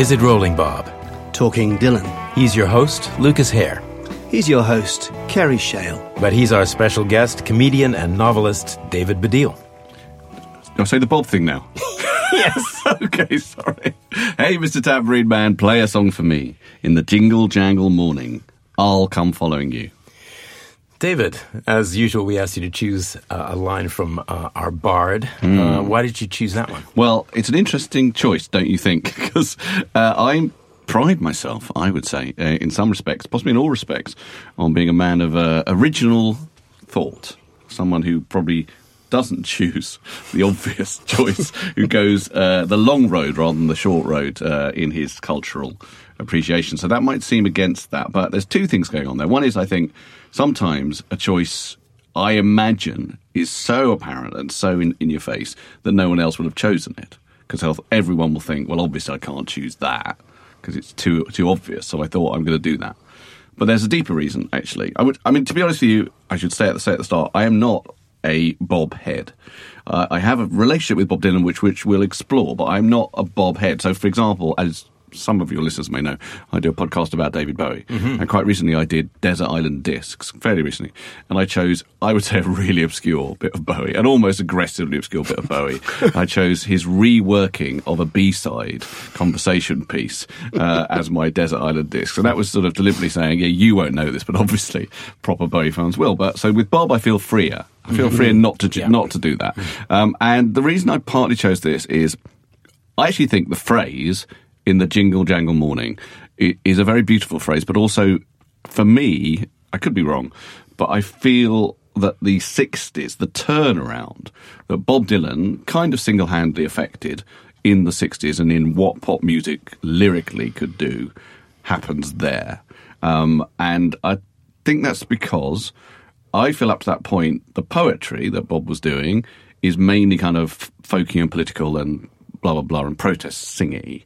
Is It Rolling Bob? Talking Dylan. He's your host, Lucas Hare. He's your host, Kerry Shale. But he's our special guest, comedian and novelist David Baddiel. Do I say the Bob thing now? yes. okay, sorry. Hey, Mr. Tambourine Man, play a song for me. In the jingle jangle morning, I'll come following you. David, as usual, we asked you to choose uh, a line from uh, our bard. Uh, why did you choose that one? Well, it's an interesting choice, don't you think? Because uh, I pride myself, I would say, uh, in some respects, possibly in all respects, on being a man of uh, original thought. Someone who probably doesn't choose the obvious choice, who goes uh, the long road rather than the short road uh, in his cultural appreciation. So that might seem against that, but there's two things going on there. One is, I think, sometimes a choice I imagine is so apparent and so in, in your face that no one else would have chosen it. Because everyone will think, well, obviously I can't choose that because it's too too obvious. So I thought I'm going to do that. But there's a deeper reason, actually. I would, I mean, to be honest with you, I should say at the say at the start, I am not a Bob head. Uh, I have a relationship with Bob Dylan, which which we'll explore, but I'm not a Bob head. So, for example, as some of your listeners may know, I do a podcast about David Bowie, and quite recently I did Desert Island Discs, fairly recently, and I chose, I would say, a really obscure bit of Bowie, an almost aggressively obscure bit of Bowie. I chose his reworking of a B-side conversation piece uh, as my Desert Island Disc, and that was sort of deliberately saying, yeah, you won't know this, but obviously proper Bowie fans will. But so with Bob, I feel freer. I feel freer not to ju- not to do that. Um, and the reason I partly chose this is I actually think the phrase in the jingle jangle morning is a very beautiful phrase, but also for me, I could be wrong, but I feel that the 60s, the turnaround that Bob Dylan kind of single handedly affected in the 60s and in what pop music lyrically could do happens there. Um, and I think that's because I feel up to that point, the poetry that Bob was doing is mainly kind of folky and political and blah, blah, blah, and protest singy.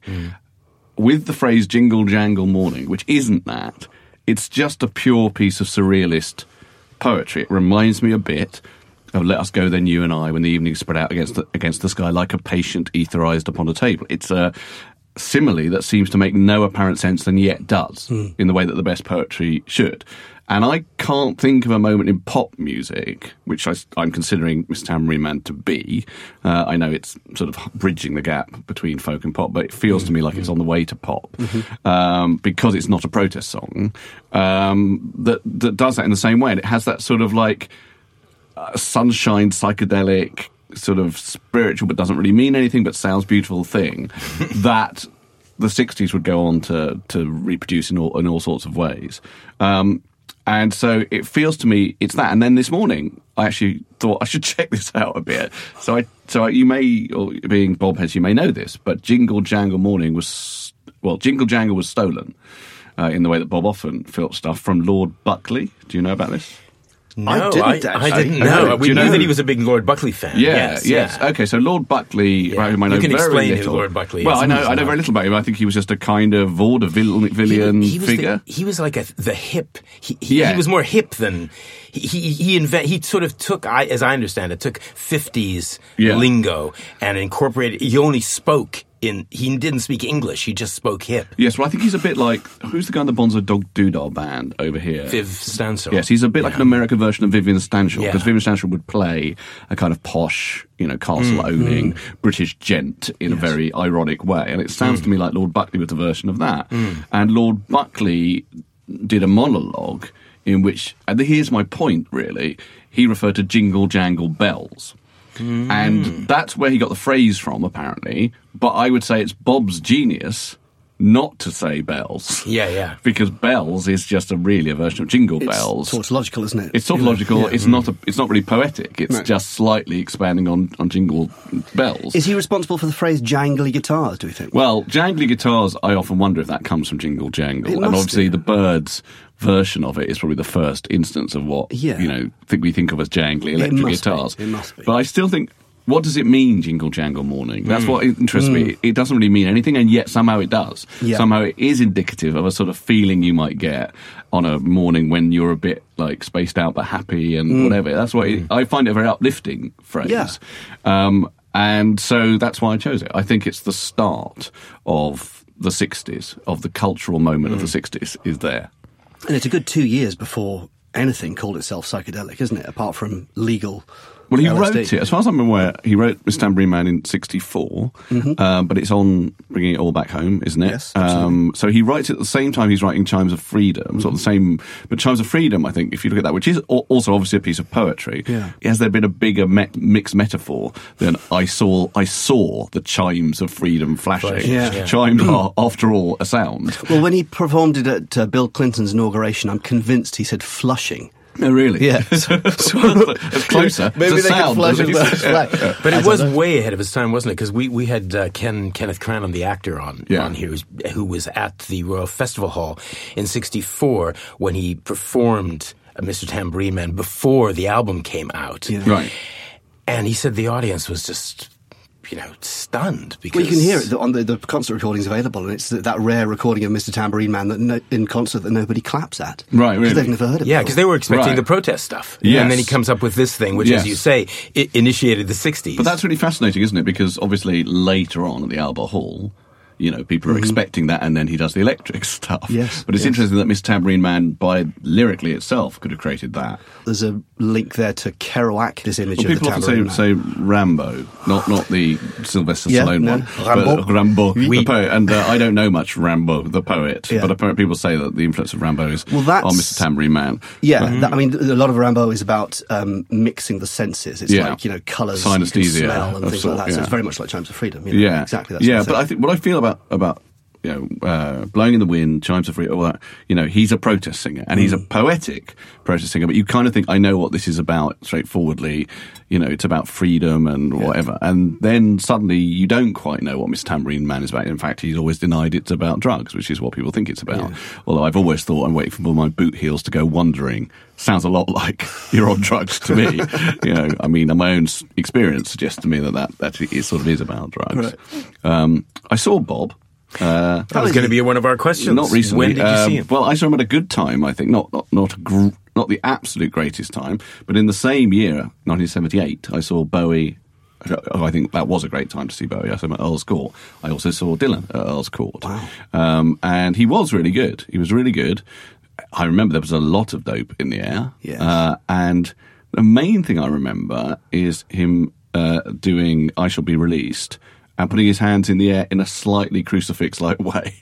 With the phrase jingle jangle morning, which isn't that, it's just a pure piece of surrealist poetry. It reminds me a bit of Let Us Go Then You and I when the evening spread out against the, against the sky like a patient etherized upon a table. It's a simile that seems to make no apparent sense and yet does in the way that the best poetry should. And I can't think of a moment in pop music, which I, am considering Mr. Tambourine Man to be. Uh, I know it's sort of bridging the gap between folk and pop, but it feels to me like it's on the way to pop um, because it's not a protest song um, that that does that in the same way, and it has that sort of like uh, sunshine psychedelic sort of spiritual but doesn't really mean anything but sounds beautiful thing that the 60s would go on to to reproduce in all in all sorts of ways. Um, and so it feels to me it's that. And then this morning I actually thought I should check this out a bit. So I so you may or being Bob Heads you may know this but Jingle Jangle Morning was well Jingle Jangle was stolen uh, in the way that Bob often filmed stuff from Lord Buckley. Do you know about this No, I didn't I, actually. didn't know. Do We you knew know that he was a big Lord Buckley fan. Yeah, yes, yes. yeah. Okay, so Lord Buckley, Yeah. right, whom I know You can very explain who little. Lord Buckley Well, is. I know, I know very little about him. I think he was just a kind of vaudevillian he was figure. The, he was like a the hip. He, he, Yeah. he was more hip than he he he, invent, he sort of took. I, as I understand it, took fifties Yeah. lingo and incorporated. He only spoke in. He didn't speak English. He just spoke hip. yes, well, I think he's a bit like who's the guy in the Bonzo Dog Doodah band over here? Viv Stanshall. Yes, he's a bit like an American version of Vivian Stanshall Yeah. because Vivian Stanshall would play a kind of posh, you know, castle Mm, owning British gent in a very ironic way, and it sounds Mm. to me like Lord Buckley was a version of that. And Lord Buckley did a monologue in which, and here's my point really, he referred to jingle jangle bells. Mm. And that's where he got the phrase from, apparently. But I would say it's Bob's genius not to say bells. Yeah, yeah. Because bells is just a really a version of jingle bells. It's bells. tautological, isn't it? It's tautological. It's not. A, it's not really poetic. It's No. just slightly expanding on, on jingle bells. Is he responsible for the phrase jangly guitars, do we think? well, jangly guitars. I often wonder if that comes from jingle jangle, It and obviously do. the Byrds version of it is probably the first instance of what Yeah. you know think we think of as jangly electric must be. guitars. It must be. But I still think. What does it mean, jingle jangle morning? Mm. That's what interests me. It doesn't really mean anything, and yet somehow it does. Yeah. Somehow it is indicative of a sort of feeling you might get on a morning when you're a bit like spaced out but happy and whatever. That's what it, I find it a very uplifting phrase. Yeah. Um, and so that's why I chose it. I think it's the start of the 60s, of the cultural moment of Mm. the 60s, is there. And it's a good two years before anything called itself psychedelic, isn't it? Apart from legal. Well, he LSD. wrote it, as far as I'm aware, he wrote Miss Tambourine Man in 64, um, but it's on Bringing It All Back Home, isn't it? Mm-hmm. Yes, um, so he writes it at the same time he's writing Chimes of Freedom, sort of the Mm-hmm. same, but Chimes of Freedom, I think, if you look at that, which is also obviously a piece of poetry, Yeah. has there been a bigger me- mixed metaphor than I saw, I saw the chimes of freedom flashing? Flashing, Yeah. yeah. Chimes are, after all, a sound. Well, when he performed it at uh, Bill Clinton's inauguration, I'm convinced he said flushing. Oh, really? Yeah. it's closer. Maybe it's a they could sound, flush at it least. with a flag. But it was know. way ahead of its time, wasn't it? Because we, we had uh, Ken Kenneth Cranham, the actor, on Yeah. on here, who's, who was at the Royal Festival Hall in '64 when he performed uh, Mr. Tambourine Man before the album came out. Yeah. Right. And he said the audience was just, you know, stunned because Well, you can hear it on the, the concert recordings available, and it's that, that rare recording of Mr. Tambourine Man that no, in concert that nobody claps at. Right, 'Cause really? They've never heard it. Yeah, because they were expecting Right. the protest stuff, Yes. and then he comes up with this thing, which, Yes. as you say, i initiated the '60s. But that's really fascinating, isn't it? Because obviously later on at the Albert Hall, you know, people are expecting that, and then he does the electric stuff. Mm-hmm. Yes, But it's yes. interesting that Miss Tambourine Man, by lyrically itself, could have created that. There's a link there to Kerouac, this image Well, of people often say, Man. say Rimbaud, not not the Sylvester Yeah, Stallone no. one. Rimbaud. But Rimbaud, Oui. the poet. And uh, I don't know much Rimbaud, the poet, Yeah. but apparently people say that the influence of Rimbaud is Well, that's- on Mr. Tambourine Man. Yeah, that, I mean, a lot of Rimbaud is about um, mixing the senses. It's Yeah. like you know colours, Synesthesia smell, and things sort, like that. So it's very much like Chimes of Freedom. You know, yeah, exactly. Yeah, but I think what I feel about about you know uh, blowing in the wind, chimes of freedom, all that. You know, he's a protest singer and he's a Mm. poetic protest singer. But you kind of think I know what this is about straightforwardly. You know, it's about freedom and whatever. And then suddenly you don't quite know what Miss Tambourine Man is about. In fact, he's always denied it's about drugs, which is what people think it's about. Although I've always thought I'm waiting for my boot heels to go wandering. Sounds a lot like you're on drugs to me. you know, I mean, my own experience suggests to me that that, that it sort of is about drugs. Um, I saw Bob. Uh, that was going to be one of our questions. not recently. When did you Um, see him? Well, I saw him at a good time. I think not not not gr- not the absolute greatest time, but in the same year, 1978, I saw Bowie. Oh, I think that was a great time to see Bowie. I saw him at Earl's Court. I also saw Dylan at Earl's Court. Wow. Um, and he was really good. He was really good. I remember there was a lot of dope in the air. Yes. Uh, and the main thing I remember is him uh, doing I Shall Be Released and putting his hands in the air in a slightly crucifix like way.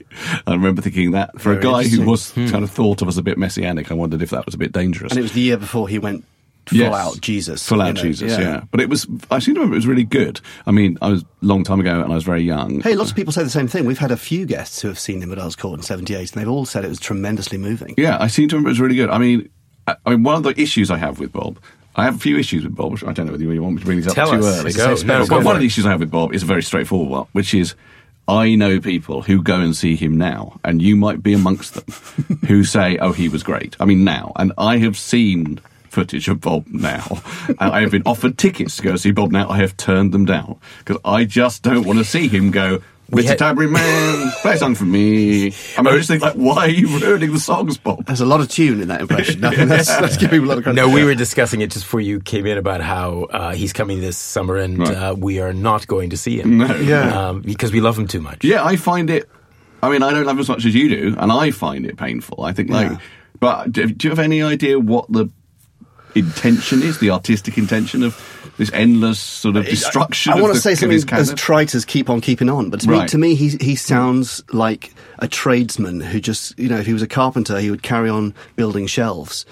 I remember thinking that for a guy who was hmm. kind of thought of as a bit messianic, I wondered if that was a bit dangerous. and it was the year before he went full Yes. out Jesus, Full out know, Jesus, yeah. But it was, I seem to remember it was really good. I mean, I was a long time ago and I was very young. Hey, lots of people say the same thing. We've had a few guests who have seen him at Earl's Court in '78, and they've all said it was tremendously moving. Yeah, I seem to remember it was really good. I mean, I, I mean, one of the issues I have with Bob, I have a few issues with Bob. which I don't know whether you want me to bring these up Tell too us. early. Go. One of the issues I have with Bob is a very straightforward one, which is I know people who go and see him now, and you might be amongst them, who say, "Oh, he was great." I mean, now, and I have seen footage of Bob now, and I have been offered tickets to go see Bob now. I have turned them down because I just don't want to see him go. We Mr. had- Tambourine Man, play a song for me. I mean, I just think, like, why are you ruining the songs, Bob? There's a lot of tune in that impression. I mean, let's, let's give people a lot of credit. No, we were discussing it just before you came in about how uh, he's coming this summer, and Right. uh, we are not going to see him. No. Yeah. um, because we love him too much. Yeah, I find it. I mean, I don't love it as much as you do, and I find it painful. I think, like, Yeah. but do, do you have any idea what the intention is, the artistic intention of this endless sort of destruction? I, of want to say something his as canon? trite as keep on keeping on, but to me, to me, he he sounds like a tradesman who just, you know, if he was a carpenter, he would carry on building shelves.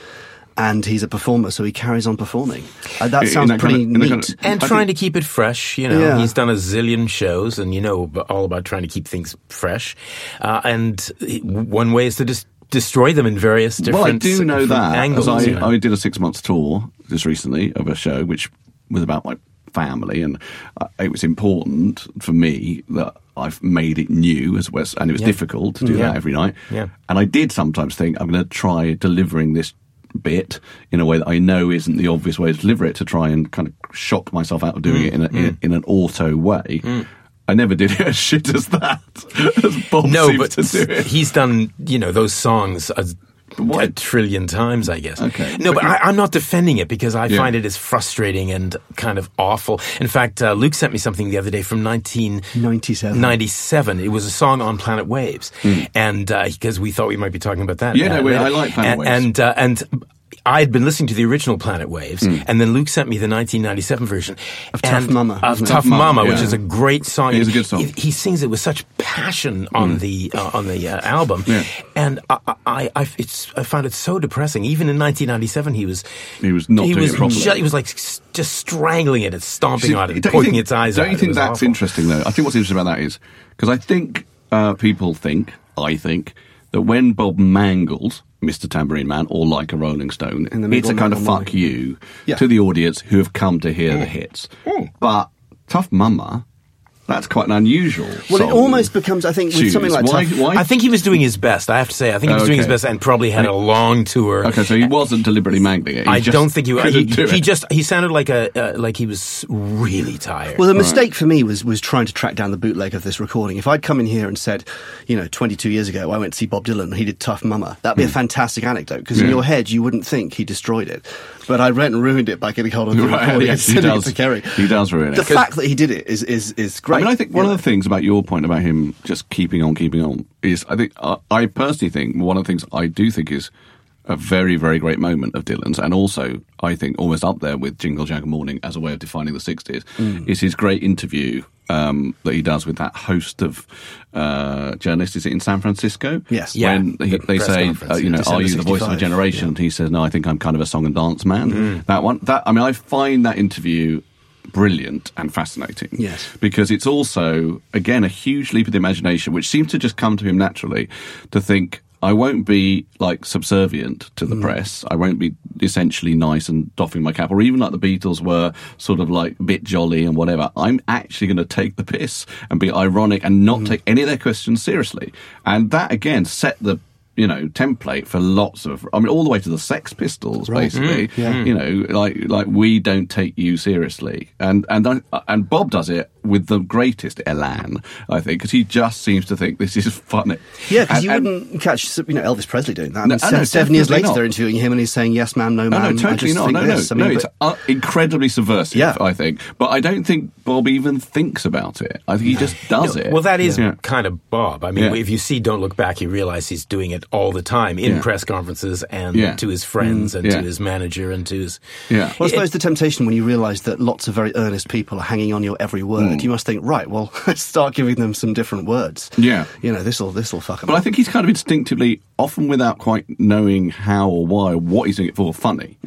And he's a performer, so he carries on performing. Uh, that sounds that kind pretty of- neat. kind of- And I trying think- to keep it fresh, you know. Yeah. He's done a zillion shows, and you know all about trying to keep things fresh. Uh, and one way is to just destroy them in various different Well, I do know that angles. as you I, know. I did a six months tour just recently of a show which was about my family, and uh, it was important for me that I've made it new as well, and it was Yeah. difficult to do Yeah. that every night. Yeah. And I did sometimes think I'm going to try delivering this bit in a way that I know isn't the obvious way to deliver it to try and kind of shock myself out of doing mm. it in, a, in, mm. in an auto way. Mm. I never did it as shit as that. as Bob no, but to do it. he's done you know those songs as a trillion times, I guess. Okay. No, But but I, I'm not defending it because I Yeah. find it as frustrating and kind of awful. In fact, uh, Luke sent me something the other day from 1997. It was a song on Planet Waves, and because we thought we might be talking about that. Yeah, no, uh. I like Planet and, Waves. and uh, and. I had been listening to the original Planet Waves, Hmm. and then Luke sent me the 1997 version Of Tough Mama, Of? Tough Mama, Mama, which is a great song. It is a good song. He, he sings it with such passion on the uh, on the uh, album, Yeah. and I, I, I, it's, I found it so depressing. Even in 1997, he was He was not he doing was ju- he was like just strangling it and stomping See, on it, poking think- its eyes out. Don't out. you think that's awful. interesting, though? I think what's interesting about that is because I think uh, people think, I think, that when Bob mangled Mr. Tambourine Man or like a Rolling Stone, In the it's a kind of fuck you Yeah. to the audience who have come to hear the mm. hits. Mm. But Tough Mama, that's quite an unusual. Well, it almost becomes, I think, with Choose. something like why, Tough- why? I think he was doing his best. I have to say, I think he was Oh, doing his best and probably had a long tour. Okay, so he wasn't deliberately mangling it. He I just don't think he, he, do he just he sounded like a uh, like he was really tired. Well, the mistake for me was was trying to track down the bootleg of this recording. If I'd come in here and said, you know, 22 years ago, I went to see Bob Dylan and he did Tough Mama, that'd be a fantastic anecdote because in Hmm. Your head you wouldn't think he destroyed it. But I went and ruined it by getting hold of the Right, recording yes, and he sending it does. to Kerry. He does ruin it. The fact that he did it is is is great. I mean, I think one you of the things about your point about him just keeping on, keeping on is I think I, I personally think one of the things I do think is a very, very great moment of Dylan's, and also I think almost up there with Jingle Jangle Morning as a way of defining the '60s, Mm. is his great interview um, that he does with that host of uh, journalists. Is it in San Francisco? Yes. Yeah, When he, the they say, uh, you yeah. know, are you the voice of a generation? yeah. He says, no, I think I'm kind of a song and dance man. Mm-hmm. That one, that I mean, I find that interview brilliant and fascinating Yes. because it's also again a huge leap of the imagination which seems to just come to him naturally to think I won't be like subservient to the mm. press. I won't be essentially nice and doffing my cap, or even like the Beatles were sort of like a bit jolly and whatever. I'm actually going to take the piss and be ironic and not mm. take any of their questions seriously. And that again set the you know template for lots of. I mean, all the way to the Sex Pistols, basically. yeah. You know, like like we don't take you seriously, and and I- and Bob does it with the greatest elan, I think, because he just seems to think this is funny. Yeah, because you and- wouldn't catch you know Elvis Presley doing that. I mean, oh, se- no, seven years later, not. they're interviewing him, and he's saying, "Yes, ma'am, no, No, ma'am." no, I totally not. think No, this. no, I mean, no. It's but- uh, incredibly subversive, Yeah. I think. But I don't think Bob even thinks about it. I think he just does it. Well, that is Yeah. kind of Bob. I mean, Yeah. if you see Don't Look Back, you realize he's doing it all the time in Yeah. press conferences and Yeah. to his friends and Yeah. to his manager and to his. Yeah. Well, I suppose the temptation when you realise that lots of very earnest people are hanging on your every word, Mm. you must think, right, well, let's start giving them some different words. Yeah. You know, this'll this'll fuck them. But I think he's kind of instinctively, often without quite knowing how or why, or what he's doing it for, funny.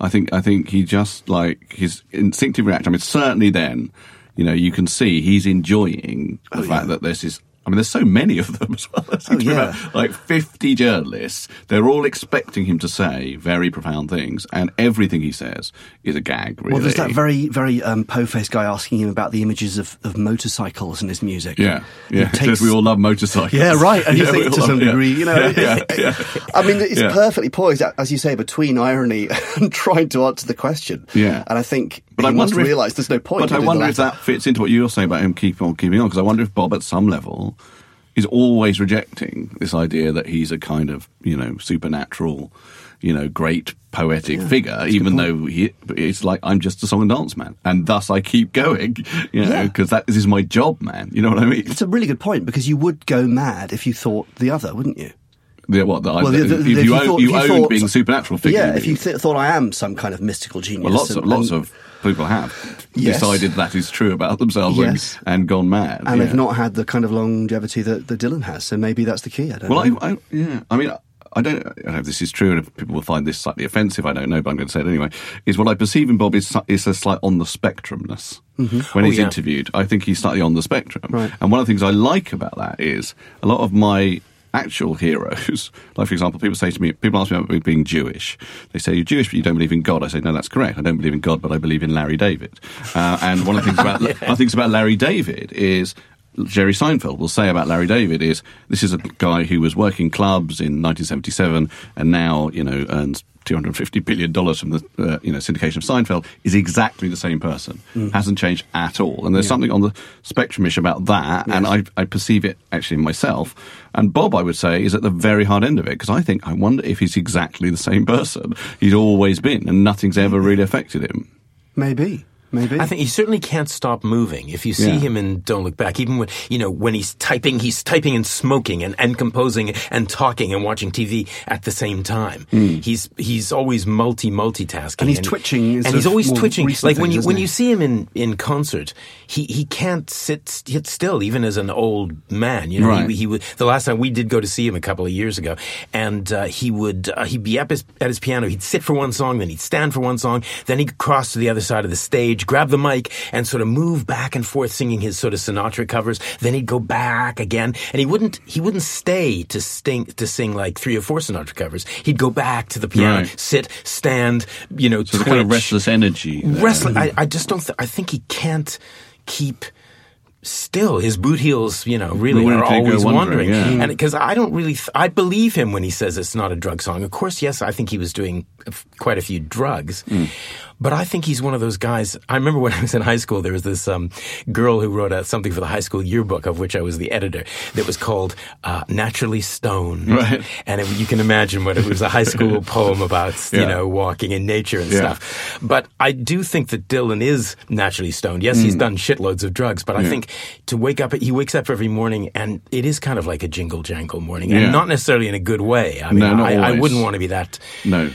I think I think he just like his instinctive reaction. I mean, certainly then, you know, you can see he's enjoying the Oh, fact yeah. that this is. I mean, there's so many of them as well. There seems to be yeah. like 50 journalists. They're all expecting him to say very profound things, and everything he says is a gag. Really. Well, there's that very, very um, po-faced guy asking him about the images of, of motorcycles in his music. yeah, yeah. Takes- says we all love motorcycles. Yeah, right. And you Yeah, think to some love- yeah. degree, you know, Yeah, yeah. I mean, it's perfectly poised, as you say, between irony and trying to answer the question. Yeah. And I think But I must realise there's no point. But I wonder if that fits into what you're saying about him keeping on keeping on. Because I wonder if Bob, at some level, is always rejecting this idea that he's a kind of you know supernatural, you know, great poetic figure, even though he it's like I'm just a song and dance man, and thus I keep going, you know, Yeah. because that this is my job, man. You know what I mean? It's a really good point because you would go mad if you thought the other, wouldn't you? Yeah, what, I, Well, the- the- if, you, you own, thought- you you own thought- being a supernatural figure. yeah, if you th- thought I am some kind of mystical genius. well, lots and- of lots and- of people have Yes. decided that is true about themselves Yes. and, and gone mad, and yeah. they've not had the kind of longevity that, that Dylan has. So maybe that's the key. I don't Well, know. I, I, yeah, I mean, I don't, I don't know if this is true, and if people will find this slightly offensive, I don't know, but I'm going to say it anyway. Is what I perceive in Bob is, is a slight on the spectrumness. Mm-hmm. When Oh, he's yeah. interviewed, I think he's slightly on the spectrum. Right. And one of the things I like about that is a lot of my actual heroes, like for example, people say to me, people ask me about being Jewish. They say, You're Jewish, but you don't believe in God. I say, No, that's correct. I don't believe in God, but I believe in Larry David. Uh, and one of the things about, one of the things about Larry David is Jerry Seinfeld will say about Larry David is this is a guy who was working clubs in 1977 and now you know earns 250 billion dollars from the uh, you know syndication of Seinfeld is exactly the same person. Hasn't changed at all. And there's something on the spectrumish about that and I, I perceive it actually myself. And Bob I would say is at the very hard end of it because I think I wonder if he's exactly the same person he's always been and nothing's ever really affected him. Maybe. Maybe. I think he certainly can't stop moving. If you see Yeah. him in Don't Look Back, even when you know when he's typing, he's typing and smoking and, and composing and talking and watching TV at the same time. He's he's always multi multitasking. And he's twitching in and he's always twitching. Like when you when he? you see him in in concert, he he can't sit sit still, even as an old man. You know, Right. he, he would. The last time we did go to see him a couple of years ago, and uh, he would uh, he'd be up his, at his piano. He'd sit for one song, then he'd stand for one song, then he'd cross to the other side of the stage, grab the mic, and sort of move back and forth, singing his sort of Sinatra covers. Then he'd go back again, and he wouldn't he wouldn't stay to sing to sing like three or four Sinatra covers. He'd go back to the piano, Right. sit, stand, you know, so the kind of restless energy uh, there. Wrestling. I, I just don't. Th- I think he can't keep still. His boot heels, you know, really are did he go always wandering, wandering. yeah. And because I don't really, th- I believe him when he says it's not a drug song. Of course, yes, I think he was doing a f- quite a few drugs. Hmm. But I think he's one of those guys. I remember when I was in high school, there was this um, girl who wrote out something for the high school yearbook, of which I was the editor, that was called uh, "Naturally Stoned." Right. And it, you can imagine what it was a high school poem about, you know, walking in nature and Yeah. stuff. But I do think that Dylan is naturally stoned. Yes, he's done shitloads of drugs, but I. Think to wake up, he wakes up every morning and it is kind of like a jingle jangle morning, Yeah. and not necessarily in a good way. I mean, No, I, I wouldn't want to be that. No.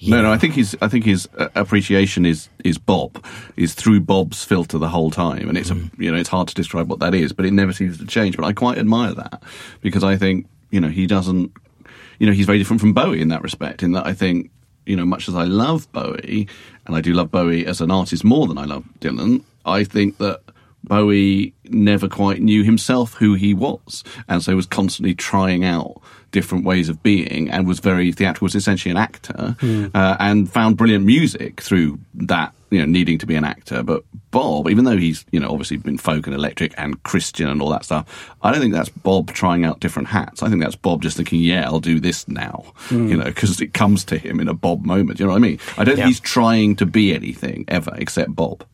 No, no. I think his, I think his uh, appreciation is is Bob, is through Bob's filter the whole time, and it's Mm. a, you know it's hard to describe what that is, but it never seems to change. But I quite admire that because I think you know he doesn't, you know, he's very different from Bowie in that respect. In that I think you know, much as I love Bowie, and I do love Bowie as an artist more than I love Dylan, I think that Bowie never quite knew himself who he was, and so was constantly trying out different ways of being, and was very theatrical. Was essentially an actor, uh, and found brilliant music through that. You know, needing to be an actor, but Bob, even though he's you know obviously been folk and electric and Christian and all that stuff, I don't think that's Bob trying out different hats. I think that's Bob just thinking, yeah, I'll do this now, you know, because it comes to him in a Bob moment. You know what I mean? I don't Yeah. think he's trying to be anything ever except Bob.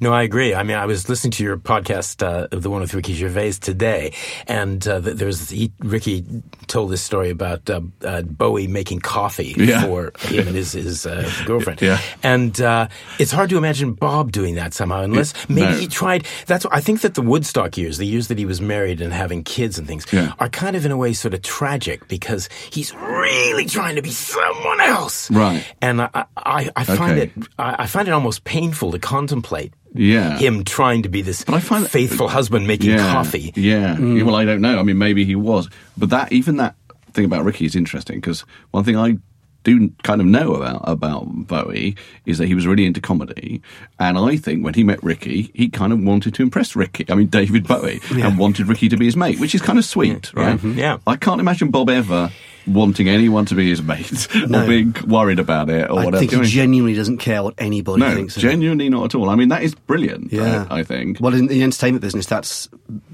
No, I agree. I mean, I was listening to your podcast, uh, the one with Ricky Gervais today, and uh, th- there's he, Ricky told this story about uh, uh, Bowie making coffee Yeah. for him and his his uh, girlfriend. Yeah. and uh, it's hard to imagine Bob doing that somehow, unless maybe no. he tried. That's I think that the Woodstock years, the years that he was married and having kids and things, Yeah. are kind of in a way sort of tragic because he's really trying to be someone else, Right. And I I, I find Okay. it I, I find it almost painful to contemplate Yeah. him trying to be this But I find that- faithful uh, husband making yeah, coffee. Yeah. Mm. Yeah, Well, I don't know. I mean, maybe he was, but that even that thing about Ricky is interesting because one thing I do kind of know about about Bowie is that he was really into comedy, and I think when he met Ricky, he kind of wanted to impress Ricky. I mean, David Bowie, and wanted Ricky to be his mate, which is kind of sweet, right? Mm-hmm. yeah. I can't imagine Bob ever wanting anyone to be his mate or being worried about it or I whatever. I think he genuinely doesn't care what anybody no, thinks. genuinely not at all. I mean, that is brilliant. Yeah, I, I think. Well, in the entertainment business, that's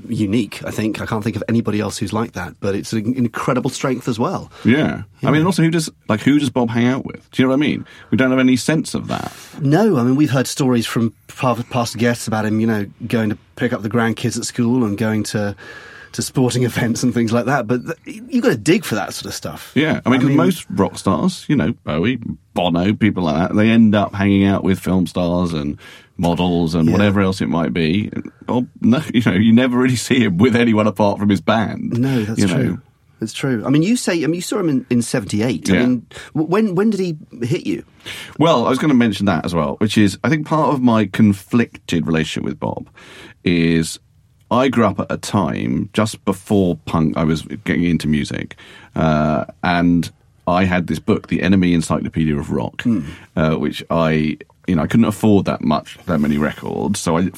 unique. I think I can't think of anybody else who's like that. But it's an incredible strength as well. Yeah. I mean, also, who does like who does Bob hang out with? Do you know what I mean? We don't have any sense of that. No, I mean we've heard stories from past guests about him. You know, going to pick up the grandkids at school and going to to sporting events and things like that. But th- you've got to dig for that sort of stuff. Yeah, I mean, because most rock stars, you know, Bowie, Bono, people like that, they end up hanging out with film stars and models and Yeah. whatever else it might be. Or no, you know, you never really see him with anyone apart from his band. No, that's true. know. That's true. I mean, you say, I mean, you saw him in, in '78. I mean, when when did he hit you? Well, I was going to mention that as well, which is I think part of my conflicted relationship with Bob is I grew up at a time just before punk. I was getting into music, uh, and I had this book, The NME Encyclopedia of Rock, uh, which I. You know, I couldn't afford that much, that many records, so I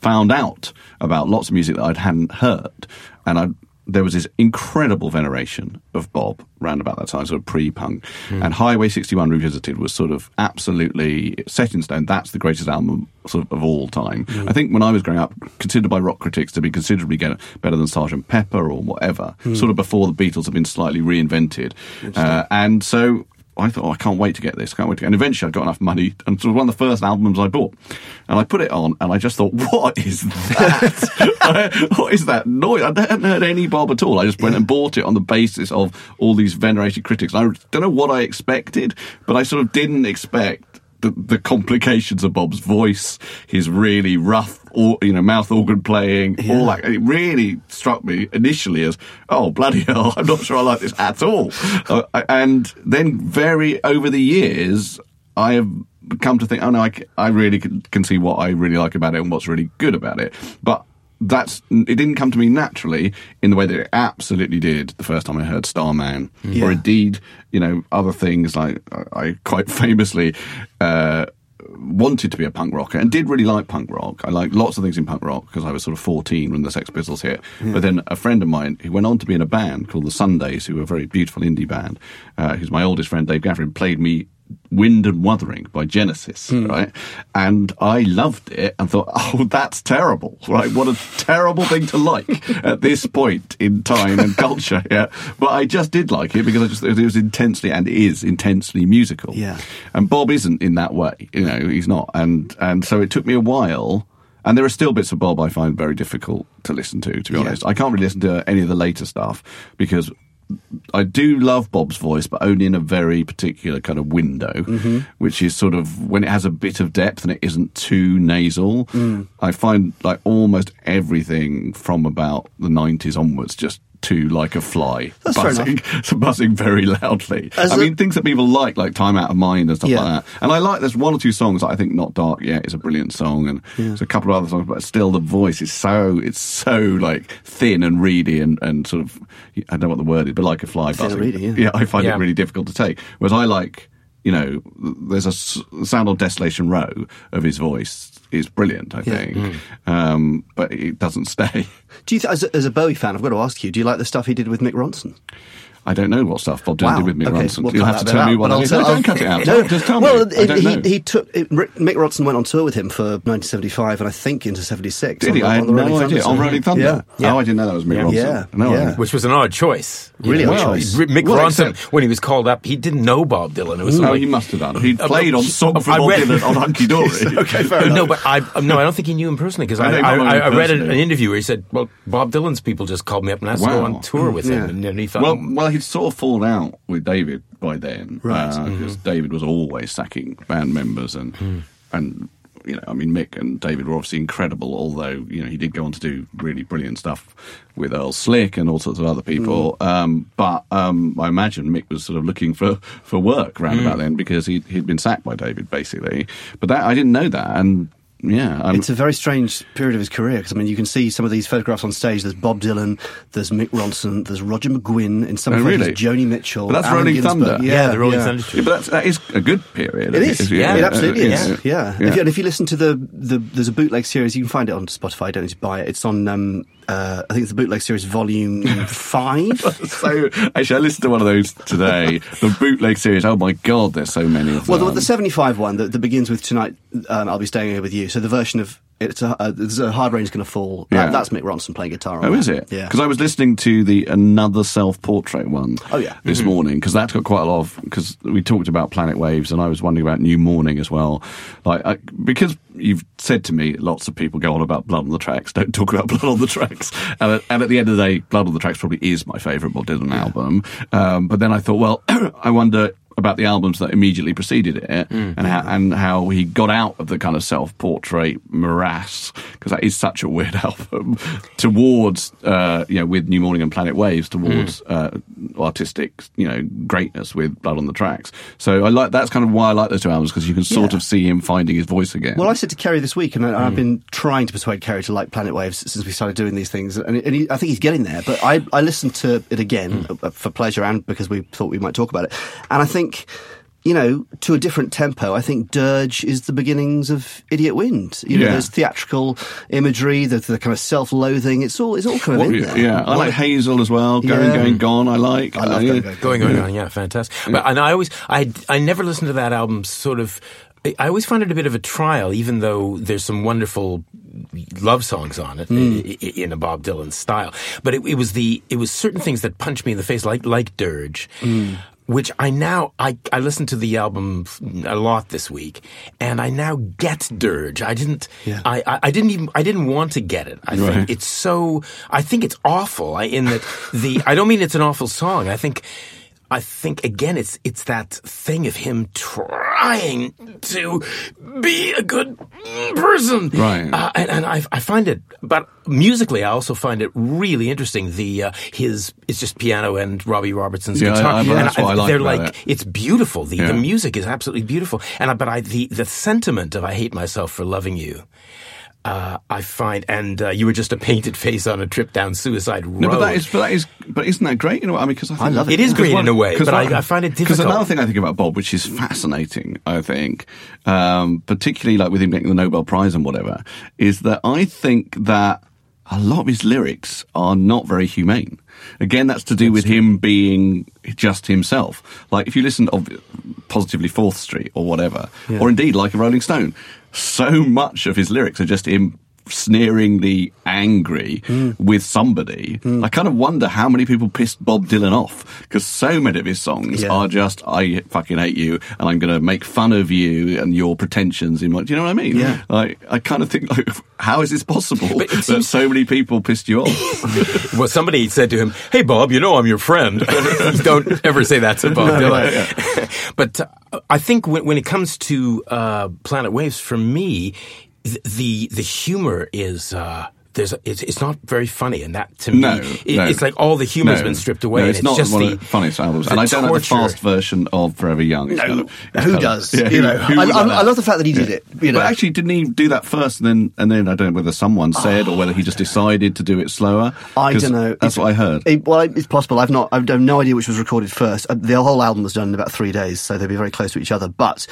found out about lots of music that I hadn't heard, and I there was this incredible veneration of Bob round about that time, sort of pre-punk, hmm. and Highway 61 Revisited was sort of absolutely set in stone. That's the greatest album sort of of all time. Hmm. I think when I was growing up, considered by rock critics to be considerably get- better than Sgt. Pepper or whatever, hmm. sort of before the Beatles had been slightly reinvented, uh, and so. I thought, oh, I can't wait to get this. I Can't wait to get. And eventually, I got enough money, and it was one of the first albums I bought. And I put it on, and I just thought, what is that? what is that noise? I hadn't heard any Bob at all. I just went and bought it on the basis of all these venerated critics. I don't know what I expected, but I sort of didn't expect the, the complications of Bob's voice, his really rough, or, you know, mouth organ playing, all that. It really struck me initially as, oh, bloody hell, I'm not sure I like this at all. Uh, and then very, over the years, I have come to think, oh no, I, I really can, can see what I really like about it and what's really good about it. But that's it didn't come to me naturally in the way that it absolutely did the first time I heard Starman, Yeah. or indeed, you know, other things like I, quite famously. Uh, wanted to be a punk rocker and did really like punk rock. I liked lots of things in punk rock because I was sort of 14 when the Sex Pistols hit. But then a friend of mine who went on to be in a band called the Sundays, who were a very beautiful indie band, uh, who's my oldest friend, Dave Gavurin, played me Wind and Wuthering by Genesis, hmm. right? And I loved it and thought, oh, that's terrible, right? What a terrible thing to like at this point in time and culture, yeah. But I just did like it because I just, it was intensely and is intensely musical. Yeah. And Bob isn't in that way, you know, he's not. And, and so it took me a while. And there are still bits of Bob I find very difficult to listen to, to be Yeah. honest. I can't really listen to any of the later stuff because I do love Bob's voice, but only in a very particular kind of window, Mm-hmm. which is sort of when it has a bit of depth and it isn't too nasal. Mm. I find like almost everything from about the 90s onwards just too like a fly, That's fair buzzing, buzzing very loudly. As I a- mean, things that people like, like Time Out of Mind and stuff Yeah. like that. And I like, there's one or two songs that I think Not Dark Yet is a brilliant song, and there's a couple of other songs, but still the voice is so, it's so like thin and reedy and, and sort of, I don't know what the word is, but like a fly Thin buzzing. reedy, yeah. I find Yeah. it really difficult to take. Whereas I like, you know, there's a sound of Desolation Row of his voice is brilliant, I Yeah. think. Um, but it doesn't stay. Do you, th- as, a, as a Bowie fan, I've got to ask you, do you like the stuff he did with Mick Ronson? I don't know what stuff Bob Dylan did with Mick Okay, Ronson. we'll You'll have to tell bit me out, what but I I'll tell- No, don't cut it out. No, Just tell well, me. I don't he, he took it, Mick Ronson went on tour with him for 1975 and I think into 76. Did he? on the- I on had the Rolling no idea. Thunder On tour. Rolling Thunder? Yeah. Yeah. Oh, I didn't know that was Mick Yeah. Ronson. Yeah. No, Yeah. which was an odd choice. Really You odd know, choice. Mick Well, Ronson, when he was called up, he didn't know Bob Dylan. It was No, like, he must have done. He Uh, played on he- Song for Bob Dylan on Hunky Dory. okay, fair enough. no, but I no, I don't think he knew him personally because I, I I, know I, him I, read an, interview where he said, "Well, Bob Dylan's people just called me up and asked me to go on tour with him," Yeah. and, he thought, Well, well, he'd sort of fallen out with David by then, Right. uh, Because David was always sacking band members, and and you know, I mean, Mick and David were obviously incredible. Although you know, he did go on to do really brilliant stuff with Earl Slick and all sorts of other people. Um, but um, I imagine Mick was sort of looking for for work around about then because he he'd been sacked by David basically. But that I didn't know that, and yeah, um, It's a very strange period of his career because I mean you can see some of these photographs on stage. There's Bob Dylan, there's Mick Ronson, there's Roger McGuinn in some Oh, photos. really? Joni Mitchell, But that's Allen Rolling Ginsberg. Thunder. yeah, the Rolling Thunder yeah, but that's, that is a good period. It is. Yeah, it absolutely uh, is. Yeah. yeah. If you, and if you listen to the, the there's a bootleg series, you can find it on Spotify. Don't need to buy it. It's on. Um, uh, I think it's the bootleg series, volume five. so actually, I listened to one of those today. The bootleg series. Oh my god, there's so many of them. Well, the, the 75 one that, that begins with tonight, um, I'll be staying here with you. So the version of it's a, uh, there's a hard rain's going to fall. Yeah. That, that's Mick Ronson playing guitar. On Oh, that. is it? Yeah. Because I was listening to the another self-portrait one. Oh, yeah. This morning because that's got quite a lot of because we talked about Planet Waves and I was wondering about New Morning as well. Like I, because you've said to me, lots of people go on about Blood on the Tracks. Don't talk about Blood on the Tracks. And, at- and at the end of the day, Blood on the Tracks probably is my favourite Bob Dylan album. Um, but then I thought, well, I wonder about the albums that immediately preceded it and how and how he got out of the kind of self-portrait morass because that is such a weird album towards uh, you know with New Morning and Planet Waves towards uh, artistic you know greatness with Blood on the Tracks. So I like that's kind of why I like those two albums because you can sort Yeah. of see him finding his voice again. Well, I said to Kerry this week, and I, Hmm. I've been trying to persuade Kerry to like Planet Waves since we started doing these things, and, and he, I think he's getting there. But I, I listened to it again Hmm. uh, for pleasure and because we thought we might talk about it, and I think you know, to a different tempo, I think Dirge is the beginnings of Idiot Wind. You know, Yeah. there's theatrical imagery, the, the kind of self-loathing. It's all, it's all kind of What- in there. yeah, I like Hazel as well. Going, Yeah. going, gone. I like. I love Uh, Going, Going, Going, going on, yeah, fantastic. But and I always, I, I never listened to that album. Sort of, I always find it a bit of a trial, even though there's some wonderful love songs on it i- i- in a Bob Dylan style. But it, it was the, it was certain things that punched me in the face, like like Dirge. Which I now I I listened to the album a lot this week, and I now get Dirge. I didn't Yeah. I, I I didn't even I didn't want to get it. I Right. think it's so I think it's awful. I, in that the I don't mean it's an awful song. I think I think again it's it's that thing of him trying to be a good person, Right. Uh, and and I, I find it, but musically I also find it really interesting. The uh, his it's just piano and Robbie Robertson's Yeah, guitar, I- I- and I like they're like it. it's beautiful. The Yeah. the music is absolutely beautiful, and I, but I the the sentiment of I hate myself for loving you. Uh, I find, and uh, you were just a painted face on a trip down suicide road. No, but that is, but that is, but isn't that great? You know, what I mean, because I, I love it. It is great one- in a way, but I- I find it difficult. Because another thing I think about Bob, which is fascinating, I think, um, particularly like with him getting the Nobel Prize and whatever, is that I think that a lot of his lyrics are not very humane. Again, that's to do with him being just himself. Like if you listen to positively Fourth Street or whatever, or indeed like a Rolling Stone, so much of his lyrics are just him sneeringly angry Hmm. with somebody. I kind of wonder how many people pissed Bob Dylan off because so many of his songs Yeah. are just "I fucking hate you" and I'm going to make fun of you and your pretensions. In my, do you know what I mean? Yeah. Like I kind of think, like, how is this possible But that seems- so many people pissed you off? Well, somebody said to him, "Hey, Bob, you know I'm your friend. Don't ever say that to Bob No, Dylan." but uh, I think when, when it comes to uh, Planet Waves, for me, th- the the humor is. Uh, there's, it's, it's not very funny, and that to No, me, it- no. it's like all the humor's No. been stripped away. No, and it's, not just one the of the funniest albums, the and I don't know the fast version of Forever Young. It's No, kind of- who kind of- does? Yeah, you know, who I, I, I love the fact that he did it. You know, But actually, didn't he do that first, and then and then I don't know whether someone said or whether he just decided to do it slower? I don't know. That's It's- what I heard. It, well, it's possible. I've not. I have no idea which was recorded first. Uh, The whole album was done in about three days, so they'd be very close to each other. But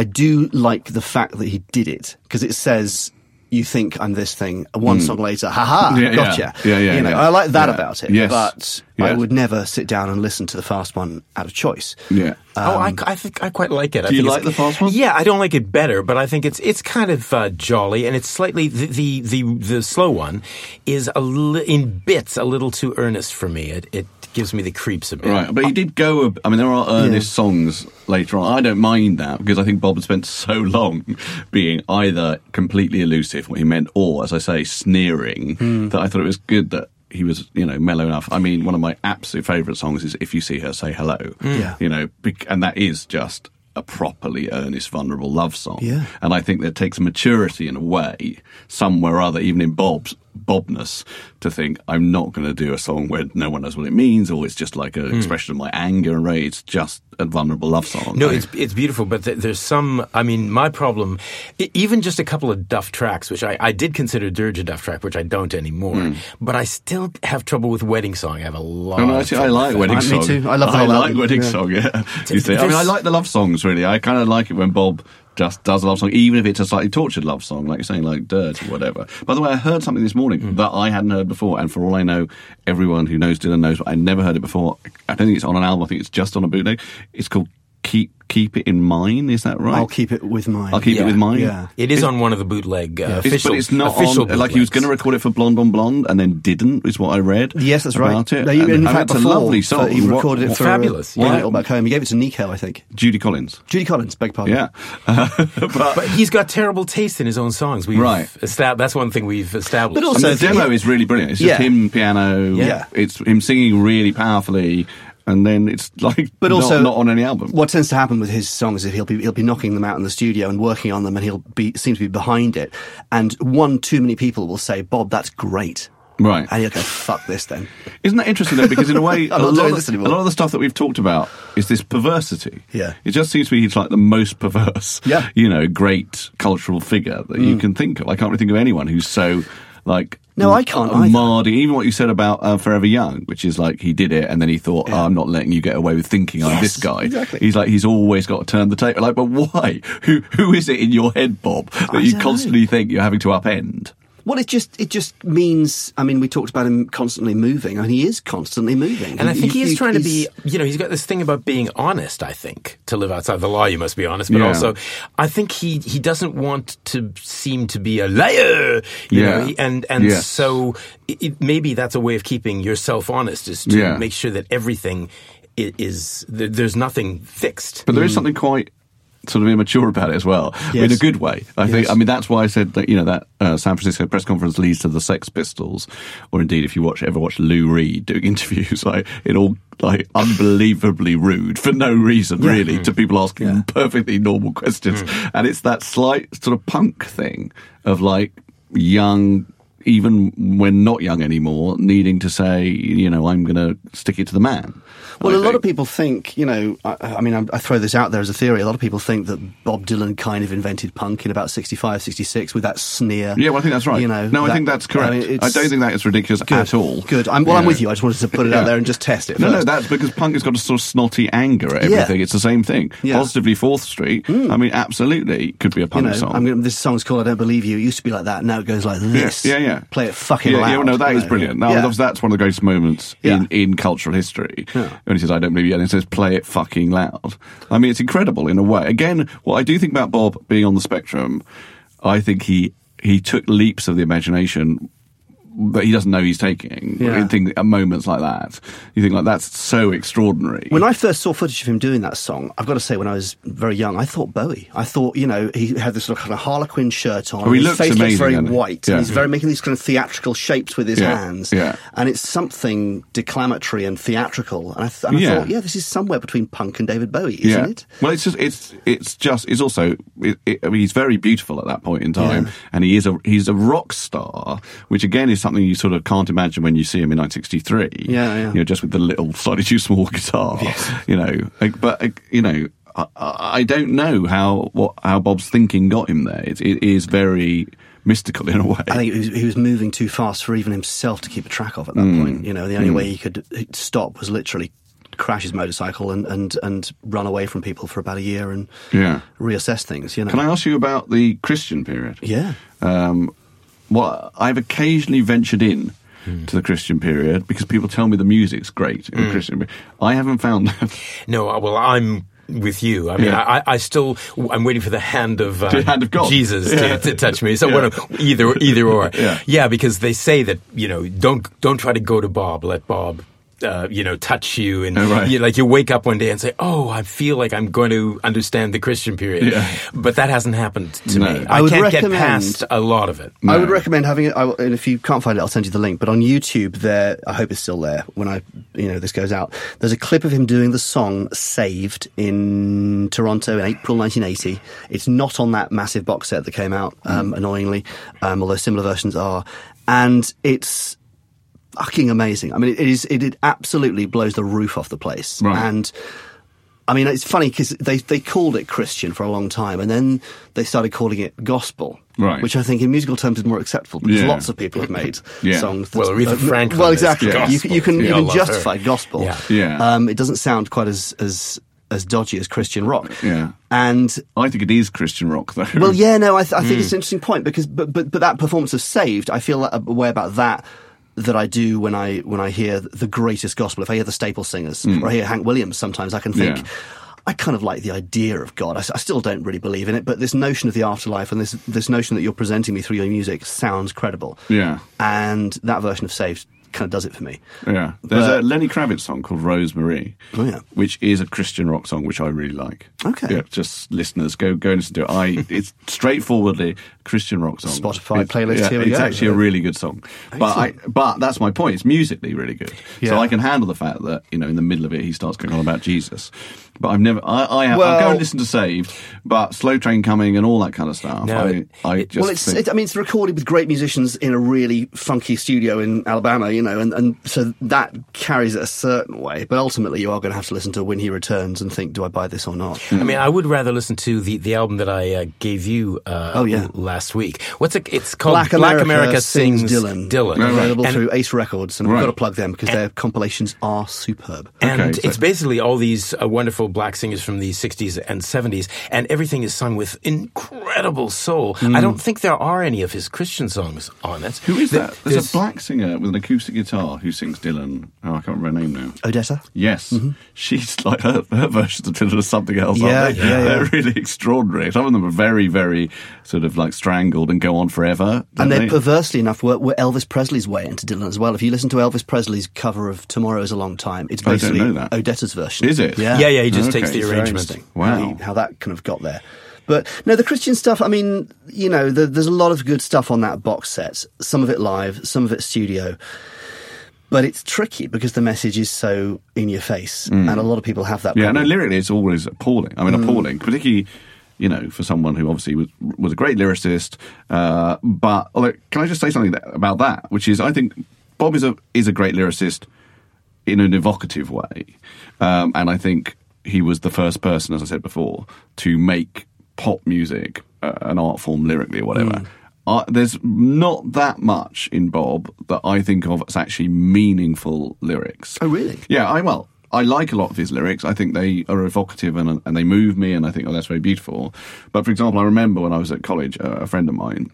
I do like the fact that he did it because it says. You think I'm this thing. and One song later, haha. Yeah, yeah. gotcha. Yeah, yeah, You know, yeah. I like that Yeah. about it. Yes. But I would never sit down and listen to the fast one out of choice. yeah. oh, I, I think I quite like it. I Do you like the fast one? Yeah, I don't like it better, but I think it's it's kind of uh, jolly, and it's slightly the, the the the slow one is a li- in bits a little too earnest for me. It it gives me the creeps a bit. Right, but he did go. I mean, there are earnest songs later on. I don't mind that because I think Bob had spent so long being either completely elusive, what he meant, or, as I say, sneering, hmm. that I thought it was good that he was, you know, mellow enough. I mean, one of my absolute favourite songs is "If You See Her, Say Hello." Hmm. Yeah. you know, and that is just a properly earnest, vulnerable love song. Yeah. And I think that takes maturity in a way, somewhere or other, even in Bob's Bobness, to think I'm not going to do a song where no one knows what it means, or it's just like an hmm. expression of my anger and rage. It's just a vulnerable love song. No, I- it's it's beautiful, but th- there's some. I mean, my problem, e- even just a couple of Duff tracks, which I, I did consider Dirge a Duff track, which I don't anymore. Hmm. But I still have trouble with Wedding Song. I have a lot. No, no, of actually, I like Wedding I- me too. I love the I like album, Wedding yeah. Song. Yeah, you see, I mean, I like the love songs. Really, I kind of like it when Bob just does a love song, even if it's a slightly tortured love song, like you're saying, like Dirge or whatever. By the way, I heard something this morning Hmm. that I hadn't heard before, and for all I know, everyone who knows Dylan knows. But I never heard it before. I don't think it's on an album. I think it's just on a bootleg. It's called "Keep Keep It in Mind." Is that right? I'll keep it with mine. I'll keep Yeah. it with mine. Yeah. It is on one of the bootleg uh, Yeah. It's- official. but it's not official on. Like he was going to record it for Blonde on Blonde, and then didn't. Is what I read. Yes, that's right. about It. No, you, And- in and fact, it's a lovely song. He What- recorded it for Fabulous, Uh, One yeah. Little Back Home. He gave it to Nico, I think. Judy Collins. Judy Collins, beg pardon. Yeah, but, But he's got terrible taste in his own songs. We've Right. estab- that's one thing we've established. But I also- mean, the demo is really brilliant. It's just Yeah. him piano. Yeah. it's him singing really powerfully, and then it's like, But not- also, not, on any album. What tends to happen with his songs is he'll be he'll be knocking them out in the studio and working on them, and he'll be seem to be behind it. And one too many people will say, "Bob, that's great," Right? and he'll go, "Fuck this," then. Isn't that interesting though? Because in a way, a, lot of, a lot of the stuff that we've talked about is this perversity. Yeah. it just seems to me he's like the most perverse. Yeah. Mm. you know, great cultural figure that you can think of. I can't really think of anyone who's so like No, I can't uh, either. Mardy, even what you said about uh, Forever Young, which is like he did it and then he thought, oh, I'm not letting you get away with thinking I'm this guy. exactly. He's like, he's always got to turn the tape. Like, but why? Who who is it in your head, Bob, that I you don't know. constantly think you're having to upend? Well, it just it just means. I mean, we talked about him constantly moving, and he is constantly moving. And I think he is You- trying to be, you know, he's got this thing about being honest, I think. To live outside the law, you must be honest. But Yeah. also, I think he, he doesn't want to seem to be a liar, you Yeah. know, and, and Yes. so it, it- maybe that's a way of keeping yourself honest is to Yeah. make sure that everything i- is, there's nothing fixed. But there is mm. something quite sort of immature about it as well, in a good way. I think. I mean, that's why I said that. You know, that uh, San Francisco press conference leads to the Sex Pistols, or indeed, if you watch ever watch Lou Reed doing interviews, like it all like unbelievably rude for no reason, really, to people asking Yeah. perfectly normal questions, and it's that slight sort of punk thing of like young. Even when not young anymore, needing to say, you know, I'm going to stick it to the man. Well, I a lot of people think, you know, I, I mean, I, I throw this out there as a theory. A lot of people think that Bob Dylan kind of invented punk in about 65, 66 with that sneer. Yeah, well, I think that's right. You know, no, I think that's correct. I, mean, it's- don't think that is ridiculous good, at all. Good. I'm, well, I'm with you. I just wanted to put it out there and just test it. No, no, first. that's because punk has got a sort of snotty anger at Yeah. everything. It's the same thing. Yeah. Positively Fourth Street. Hmm. I mean, absolutely could be a you punk know, song. I'm gonna, this song's called "I Don't Believe You." It used to be like that. Now it goes like this. Yeah, yeah. Play it fucking yeah, loud. yeah, no, that you brilliant. No, Yeah. that's- that's one of the greatest moments Yeah. in, in cultural history. Yeah. When he says, I don't believe you, and he says, play it fucking loud. I mean, it's incredible in a way. Again, what I do think about Bob being on the spectrum, I think he, he took leaps of the imagination that he doesn't know he's taking. Yeah. I think at moments like that, you think like that's so extraordinary. When I first saw footage of him doing that song, I've got to say, when I was very young, I thought Bowie. I thought, you know, he had this sort of kind of Harlequin shirt on. Oh, he his face looks very white. Yeah. And he's very making these kind of theatrical shapes with his Yeah, hands. yeah. And it's something declamatory and theatrical. And I, th- and I thought, yeah, this is somewhere between punk and David Bowie, isn't it? Well, it's just it's it's just it's also it, it, I mean he's very beautiful at that point in time, and he is a he's a rock star, which again is something you sort of can't imagine when you see him in 1963. Yeah, yeah. You know, just with the little slightly too small guitar. Yes. You know, but you know. I, I don't know how what how Bob's thinking got him there. It, it is very mystical in a way. I think he was, he was moving too fast for even himself to keep a track of at that Hmm. point. You know, the only way he could stop was literally crash his motorcycle and, and, and run away from people for about a year and Yeah. reassess things. You know, Can I ask you about the Christian period? Yeah. Um, well, I've occasionally ventured in to the Christian period because people tell me the music's great in the Christian. I haven't found that. No, uh, well, I'm with you. I mean, Yeah. I, I still, I'm waiting for the hand of, uh, The hand of God. Jesus Yeah. to, to touch me. So Yeah. one of either, either or. Yeah. because they say that you know, don't don't try to go to Bob. Let Bob. Uh, you know, touch you, and Oh, right. you, like you wake up one day and say, "Oh, I feel like I'm going to understand the Christian period," Yeah. but that hasn't happened to No. me. I I, would can't get recommend- past a lot of it. I would recommend having it. I, and if you can't find it, I'll send you the link. But on YouTube, there, I hope it's still there when I, you know, this goes out. There's a clip of him doing the song "Saved" in Toronto in April 1980. It's not on that massive box set that came out, um, annoyingly, um, although similar versions are. And it's fucking amazing. I mean, it is. It, it absolutely blows the roof off the place. Right. And I mean, it's funny because they, they called it Christian for a long time, and then they started calling it gospel, Right. which I think in musical terms is more acceptable because Yeah. lots of people have made Yeah. songs. Well, that's- Aretha uh, Franklin Well, exactly. gospel. You, can- you can We you can love her. justify gospel. Yeah. Yeah. Um, it doesn't sound quite as as as dodgy as Christian rock. Yeah. And I think it is Christian rock, though. well, yeah, no, I, th- I think Hmm. it's an interesting point because, but, but, but that performance of Saved, I feel a way about that that I do when I when I hear the greatest gospel. If I hear the Staple Singers hmm. or I hear Hank Williams, sometimes I can think. Yeah. I kind of like the idea of God. I still don't really believe in it, but this notion of the afterlife and this this notion that you're presenting me through your music sounds credible. Yeah. and that version of Saved kind of does it for me. Yeah. There's But- a Lenny Kravitz song called Rosemary, Oh, yeah. which is a Christian rock song, which I really like. Okay. Yeah, just listeners, go go and listen to it. I, it's straightforwardly Christian rock song. Spotify It's- playlist, Yeah, here we it's go. actually a really good song. But I, but that's my point. It's musically really good. So I can handle the fact that, you know, in the middle of it, he starts going on about Jesus. But I've never, I, I have, I'll go and listen to Saved, but Slow Train Coming and all that kind of stuff. No, I, it- I just well, it's think, it, I mean it's recorded with great musicians in a really funky studio in Alabama. You know, and, and so that carries it a certain way. But ultimately, you are going to have to listen to When He Returns and think, do I buy this or not? I mean, I would rather listen to the, the album that I uh, gave you uh, Oh, yeah. last week. What's it? It's called Black America, sings Dylan. Dylan. Available And- through Ace Records, and we've got to plug them because their compilations are superb. And Okay, so- it's basically all these uh, wonderful black singers from the 60s and 70s, and everything is sung with incredible soul. I don't think there are any of his Christian songs on it. Who is Th- that? There's, a black singer with an acoustic guitar who sings Dylan. Oh, I can't remember her name now. Odetta? Yes, mm-hmm. she's like her, her versions of Dylan are something else. Yeah, aren't they? yeah, yeah. They're really extraordinary. Some of them are very, very sort of like strangled and go on forever. And they're they? perversely enough were, were Elvis Presley's way into Dylan as well. If you listen to Elvis Presley's cover of "Tomorrow Is a Long Time," it's I don't basically know that. Odetta's version. Is it? Yeah, Yeah, yeah, he just Okay. takes the arrangement. Wow. How, you- how that kind of got there. But no, the Christian stuff. I mean, you know, the, there's a lot of good stuff on that box set. Some of it live, some of it studio. But it's tricky because the message is so in your face, and a lot of people have that. Mm. Yeah, no, problem. lyrically it's always appalling. I mean, Mm. appalling, particularly, you know, for someone who obviously was was a great lyricist. Uh, but although, can I just say something that, about that, which is I think Bob is a is a great lyricist in an evocative way, um, and I think he was the first person, as I said before, to make pop music uh, an art form lyrically or whatever. Mm. Uh, there's not that much in Bob that I think of as actually meaningful lyrics. Oh, really? Yeah, I well, I like a lot of his lyrics. I think they are evocative and and they move me, and I think oh that's very beautiful. But for example, I remember when I was at college, uh, a friend of mine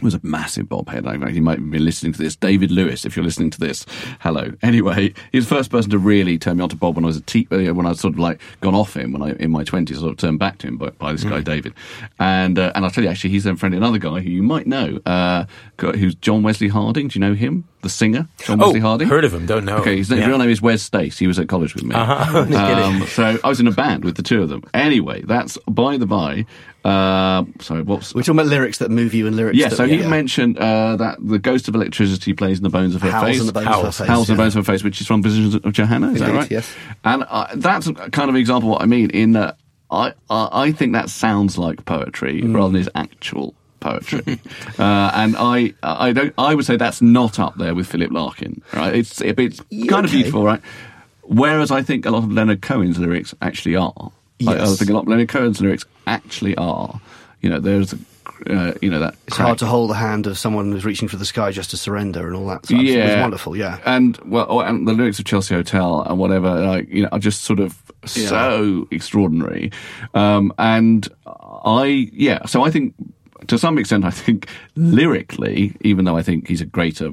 was a massive Bob head. I think he might be listening to this. David Lewis, if you're listening to this, hello. Anyway, he was the first person to really turn me on to Bob when I was a te- uh, when I sort of like gone off him when I in my twenties. Sort of turned back to him by, by this guy David, and uh, and I'll tell you actually, he's then friendly another guy who you might know, uh, who's John Wesley Harding. Do you know him? The singer, John Oh, Wesley Harding. heard of him, don't know. Okay, his Yeah. real name is Wes Stace. He was at college with me. Uh-huh. Um, so I was in a band with the two of them. Anyway, that's by the by. Uh, sorry, what's We're talking about lyrics that move you and lyrics. yeah, that, so he mentioned uh, that the ghost of electricity plays in the bones of her Howls face. in the bones Howls. of her face. Howls in the bones of her face, which is from Visions of Johanna. Is that right? yes. And uh, that's kind of example of what I mean. In that, I, I I think that sounds like poetry Mm. rather than is actual poetry. uh, and I I don't I would say that's not up there with Philip Larkin. Right? It's it's kind of beautiful, right? Whereas I think a lot of Leonard Cohen's lyrics actually are. I, I think a lot of Leonard Cohen's lyrics actually are. You know, there's a, uh, you know that It's hard to hold the hand of someone who's reaching for the sky just to surrender and all that. Stuff. yeah, it was wonderful. Yeah, and well, oh, and the lyrics of Chelsea Hotel and whatever, like you know, are just sort of Yeah. so extraordinary. Um, and I, yeah, so I think to some extent, I think lyrically, even though I think he's a greater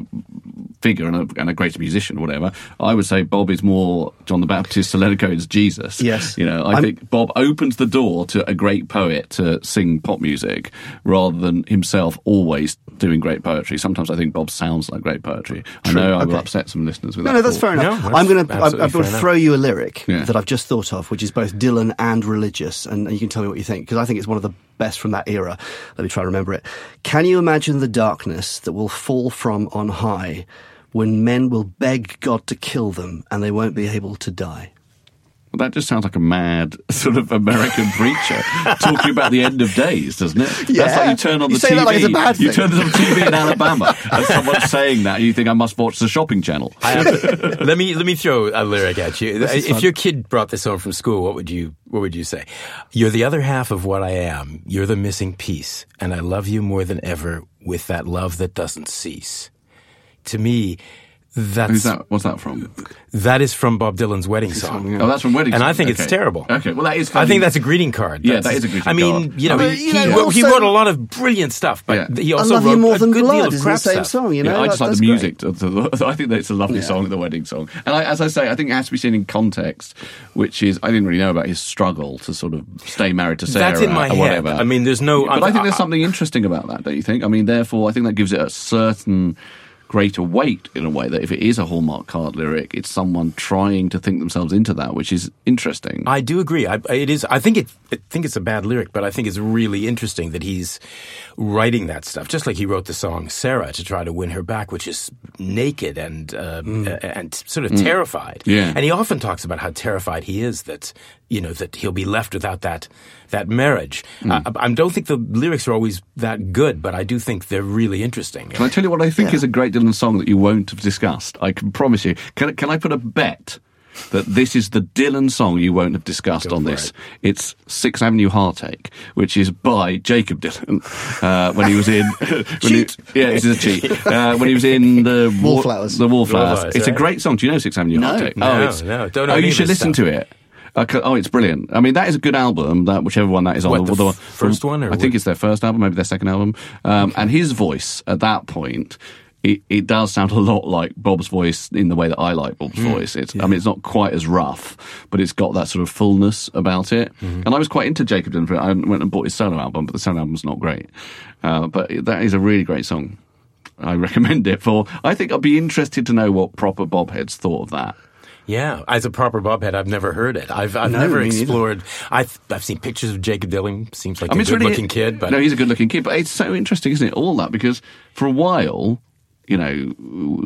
figure and a, and a greater musician, or whatever, I would say Bob is more John the Baptist to Leonard Cohen's Jesus. Yes. you know, I I'm- think Bob opens the door to a great poet to sing pop music rather than himself always doing great poetry. Sometimes I think Bob sounds like great poetry. I True, know I will upset some listeners with No, that. no, that's thought. fair enough. No, that's I'm going to. I'm, I'm going fair to enough. throw you a lyric Yeah. that I've just thought of, which is both Dylan and religious, and, and you can tell me what you think because I think it's one of the best from that era. Let me try to remember it. Can you imagine the darkness that will fall from on high when men will beg God to kill them and they won't be able to die? Well, that just sounds like a mad sort of American preacher talking about the end of days, doesn't it? That's Yeah. like you turn on You the say TV. that like it's a bad You thing. turn on the TV in Alabama, and someone's saying that, and you think I must watch the shopping channel. I have- let me let me throw a lyric at you. If fun. your kid brought this home from school, what would you what would you say? You're the other half of what I am. You're the missing piece, and I love you more than ever with that love that doesn't cease. To me, that's Who's that? What's that from? that is from Bob Dylan's wedding song. Oh, that's from Wedding And I Song. think it's terrible. Okay, well that is. I think that's a greeting card. Yeah, That's- a greeting I mean, card. you know, I mean, he, you know, he, wrote, he wrote a lot of brilliant stuff, but Yeah. he I also love wrote you more a than good blood. deal of Is the crap same stuff. song, you know. Yeah, I just like the music. To, to, I think that it's a lovely Yeah. song, the wedding song. And I, as I say, I think it has to be seen in context, which is I didn't really know about his struggle to sort of stay married to Sarah That's in my or head. whatever. I mean, there's no- But I'm- think there's something interesting about that, don't you think? I mean, therefore, I think that gives it a certain greater weight in a way that if it is a Hallmark card lyric, it's someone trying to think themselves into that, which is interesting. I do agree. I, it is. I think it. I think it's a bad lyric, but I think it's really interesting that he's writing that stuff. Just like he wrote the song "Sarah" to try to win her back, which is naked and uh, uh, and sort of terrified. Yeah. And he often talks about how terrified he is that you know that he'll be left without that that marriage. Uh, I don't think the lyrics are always that good, but I do think they're really interesting. Can I tell you what I think Yeah. is a great Dylan song that you won't have discussed? I can promise you. Can, can I put a bet that this is the Dylan song you won't have discussed Go on this? it. It's Sixth Avenue Heartache, which is by Jacob Dylan uh, when he was in. when he- yeah, this is a cheat. Uh, when he was in the wa- Wallflowers. The Wallflowers. Wallflowers, it's a great song. Do you know Sixth Avenue No. Heartache? No, oh, it's, no, don't know oh, you should listen stuff. to it. Uh, oh, it's brilliant. I mean, that is a good album. That whichever one that is on. What, the f- first one, or I think it's their first album, maybe their second album. Um, And his voice at that point, it, it does sound a lot like Bob's voice in the way that I like Bob's Hmm. voice. It's, I mean, it's not quite as rough, but it's got that sort of fullness about it. Mm-hmm. And I was quite into Jacob Dylan. I went and bought his solo album, but the solo album's not great. Uh, but that is a really great song. I recommend it for. I think I'd be interested to know what proper Bob heads thought of that. Yeah, as a proper bobhead, I've never heard it. I've I've No, never explored. I've I've seen pictures of Jacob Dylan. Seems like I mean, a really- good-looking kid, but no, he's a good-looking kid. But it's so interesting, isn't it? All that because for a while, you know,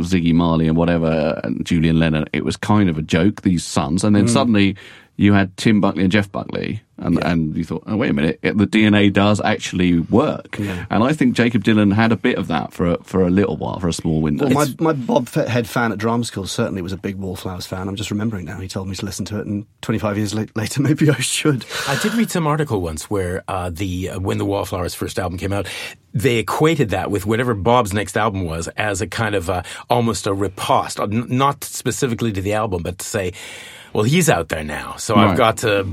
Ziggy Marley and whatever, and Julian Lennon, it was kind of a joke. These sons, and then mm. suddenly you had Tim Buckley and Jeff Buckley, and and you thought, oh wait a minute, it, the DNA does actually work. And I think Jacob Dylan had a bit of that for a, for a little while, for a small window. Well, my, my Bob Fe- Head fan at drama school certainly was a big Wallflowers fan. I'm just remembering now. He told me to listen to it, and 25 years la- later, maybe I should. I did read some article once where uh, the uh, when the Wallflowers first album came out, they equated that with whatever Bob's next album was as a kind of uh, almost a riposte, uh, not specifically to the album, but to say, well, he's out there now, so Right. I've got to,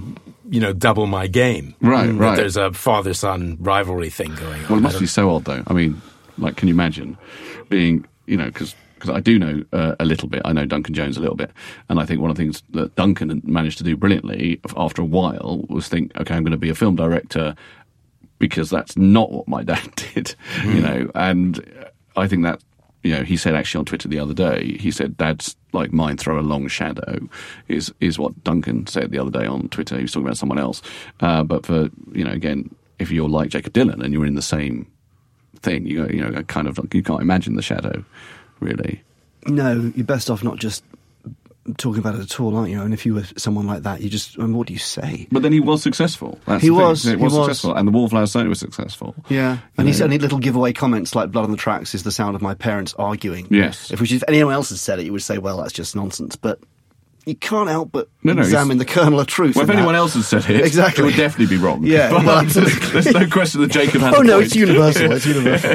you know, double my game. Right, That right. There's a father-son rivalry thing going on. Well, it must be so odd, though. I mean, like, can you imagine being, you know, because Because I do know uh, a little bit. I know Duncan Jones a little bit, and I think one of the things that Duncan managed to do brilliantly after a while was think, okay, I'm going to be a film director because that's not what my dad did, you know. And I think that, you know, he said actually on Twitter the other day, he said, "Dad's like mine throw a long shadow," is is what Duncan said the other day on Twitter. He was talking about someone else, uh, but for you know, again, if you're like Jacob Dylan and you're in the same thing, you you know, kind of like you can't imagine the shadow, really. No, you're best off not just talking about it at all, aren't you? And if you were someone like that, you just, I mean, what do you say? But then he was successful. That's He the thing. was, He he was was. successful, and the Wallflowers certainly was successful. Yeah, You and he's know. only little giveaway comments like "Blood on the Tracks" is the sound of my parents arguing. Yes. if which if anyone else had said it, you would say, "Well, that's just nonsense." But you can't help but No, no, examine the kernel of truth. Well, if anyone that. else had said it, Exactly. it would definitely be wrong. Yeah, but well, there's no question that Jacob has. Oh a no, point. it's universal. It's universal.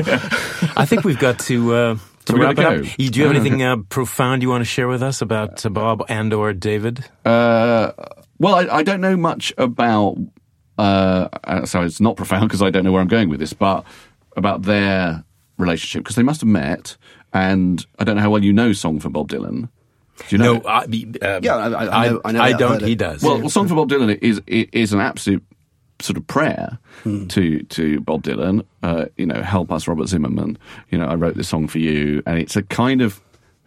I think we've got to. Uh, to We wrap it go. up. You- Do you have anything uh, profound you want to share with us about uh, Bob and or David? Uh, well, I, I don't know much about. Uh, uh, so it's not profound because I don't know where I'm going with this, but about their relationship because they must have met, and I don't know how well you know "Song for Bob Dylan." Do you know? No. I, um, Yeah, I- I- I know- I know that, don't. He does. Well, well, "Song for Bob Dylan" is is an absolute sort of prayer to to Bob Dylan. Uh, you know, help us, Robert Zimmerman. You know, I wrote this song for you, and it's a kind of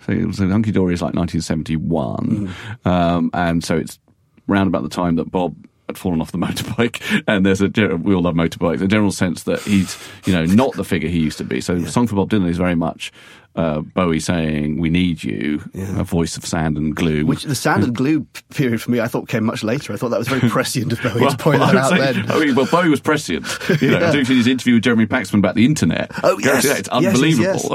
so it was Hunky Dory is like 1971, um, and so it's round about the time that Bob had fallen off the motorbike, and there's a we all love motorbikes. A general sense that he's you know not the figure he used to be. So, "Song for Bob Dylan" is very much. Uh, Bowie saying, "We need you," a voice of sand and glue. Which the sand and glue period for me, I thought came much later. I thought that was very prescient of Bowie to point I that would out say- then. I mean, well, Bowie was prescient. You know, Yeah. doing his interview with Jeremy Paxman about the internet. Oh, Go yes. see that. It's Yes, yes, unbelievable, yes.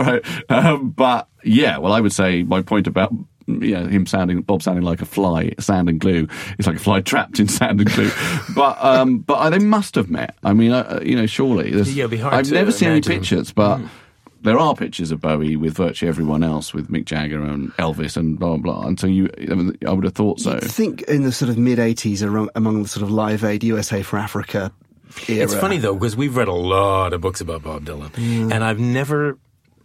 right? Um, but yeah, well, I would say my point about yeah, him sounding Bob sounding like a fly, sand and glue. It's like a fly trapped in sand and glue. but um, but uh, they must have met. I mean, uh, you know, surely. Yeah, it'd be hard I've to never seen any pictures, but. There are pictures of Bowie with virtually everyone else, with Mick Jagger and Elvis and blah blah blah. And so you, I, mean, I would have thought so. I think in the sort of mid 80s, ar- among the sort of Live Aid USA for Africa era. It's funny though because we've read a lot of books about Bob Dylan, Mm. and I've never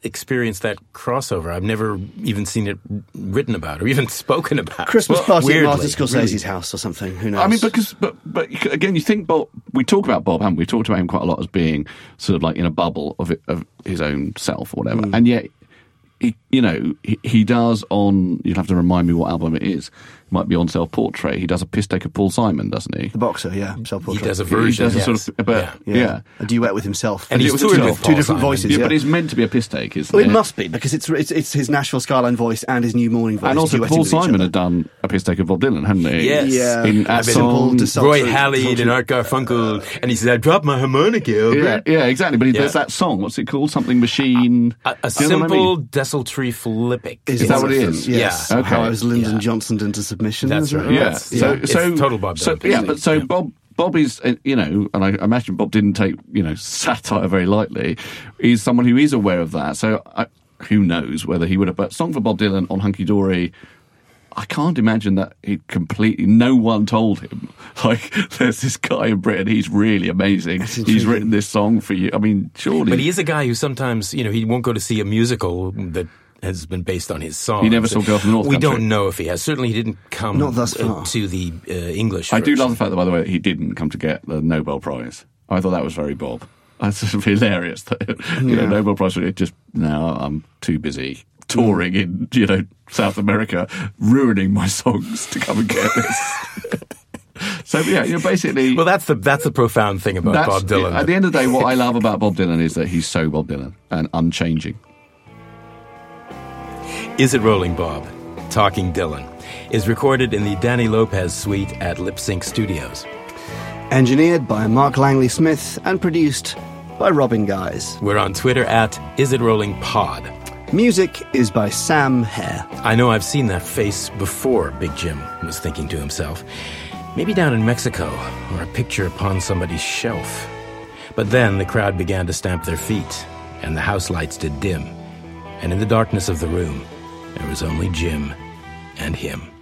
experienced that crossover. I've never even seen it written about or even spoken about. Christmas Well, party at weirdly, Martin Scorsese's really. house or something. Who knows? I mean, because but but again, you think Bob. We talk about Bob, haven't we? We talked about him quite a lot as being sort of like in a bubble of it, of his own self or whatever, hmm. and yet. He, you know, he, he does on. You'll have to remind me what album it is. It might be on Self Portrait. He does a piss take of Paul Simon, doesn't he? the boxer, yeah, self-portrait. He does a He version. does a yes. sort of, but, Yeah. yeah. a duet with himself. And he's It was two- with two different Simon. voices. Yeah, yeah. but it's meant to be a piss take, isn't Well, it it? must be because it's it's it's his Nashville Skyline voice and his New Morning voice. And also, duetting Paul with Simon had done a a piss take of Bob Dylan, hadn't he? Yes. Yeah. In at Simple, song, Roy Halee and Art Garfunkel, and he said, "I dropped my harmonica." yeah, yeah, exactly. But he, there's that song. What's it called? Something machine. A, a Do you know what I simple mean? desultory philippic. Is, Is that what of it them, is? Yes. Yeah. Okay. How I was Lyndon Yeah. Johnsoned into submission. That's is that right. Yeah. Yes. So, Yeah. so It's total Bob So, Dylan, yeah, but so Yeah. Bob. Bob is, uh, you know, and I imagine Bob didn't take, you know, satire very lightly. He's someone who is aware of that. So I, who knows whether he would have. But song for Bob Dylan on Hunky Dory. I can't imagine that he completely. No one told him. Like, there's this guy in Britain. He's really amazing. He's written this song for you. I mean, surely. But he is a guy who sometimes, you know, he won't go to see a musical that has been based on his song. He never saw Girl from the North We Country. don't know if he has. Certainly, he didn't come Not thus uh, far. to the uh, English. I do love the fact that, by the way, he didn't come to get the Nobel Prize. I thought that was very Bob. That's hilarious. That, you know, Nobel Prize. It just now I'm too busy touring in you know South America, ruining my songs to come and get this. so yeah, you know, basically. Well, that's the that's the profound thing about Bob Dylan. At the end of the day, what I love about Bob Dylan is that he's so Bob Dylan and unchanging. Is It Rolling Bob? Talking Dylan is recorded in the Danny Lopez suite at Lip Sync Studios. Engineered by Mark Langley Smith and produced by Robin Guys. We're on Twitter at Is It Rolling Pod. Music is by Sam Hare. I know I've seen that face before, Big Jim was thinking to himself. Maybe down in Mexico, or a picture upon somebody's shelf. But then the crowd began to stamp their feet, and the house lights did dim. And in the darkness of the room, there was only Jim and him.